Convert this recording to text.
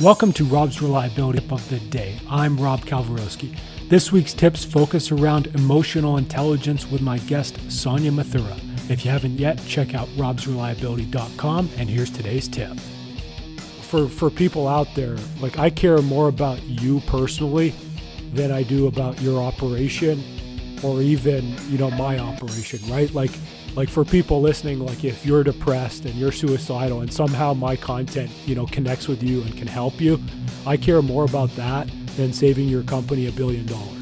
Welcome to Rob's Reliability Tip of the Day. I'm Rob Kalwarowski. This week's tips focus around emotional intelligence with my guest, Sonia Mathura. If you haven't yet, check out robsreliability.com and here's today's tip. For, for people out there, like I care more about you personally than I do about your operation or even, you know, my operation, right? Like like for people listening like if you're depressed and you're suicidal and somehow my content you know connects with you and can help you i care more about that than saving your company a billion dollars